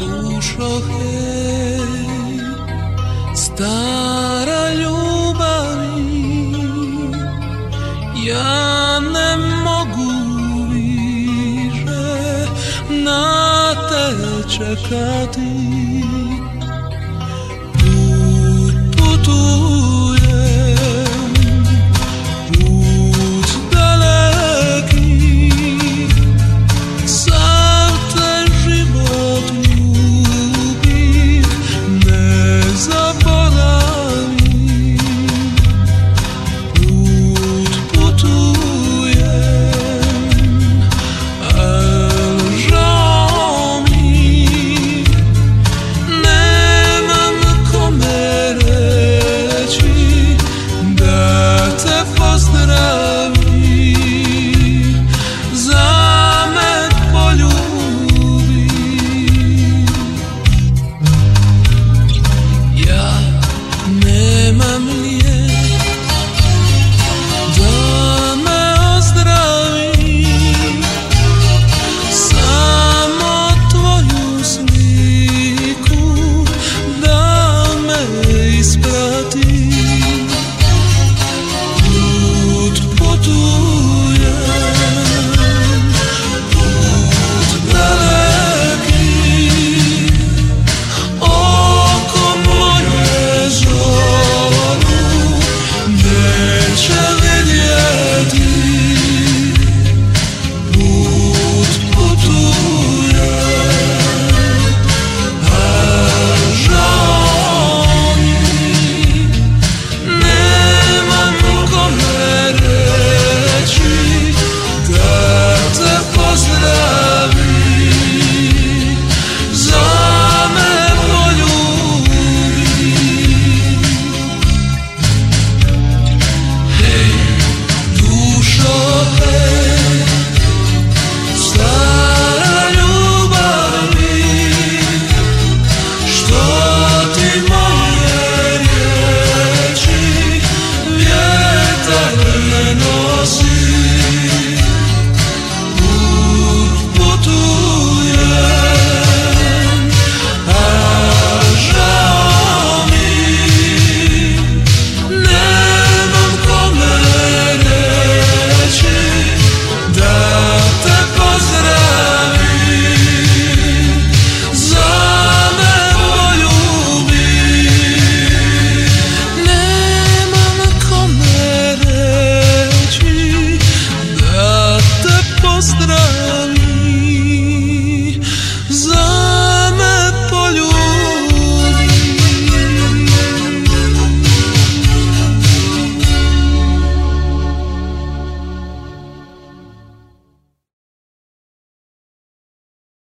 dušo hej. Stara ljubavi Ja ne mogu više Na te čekati.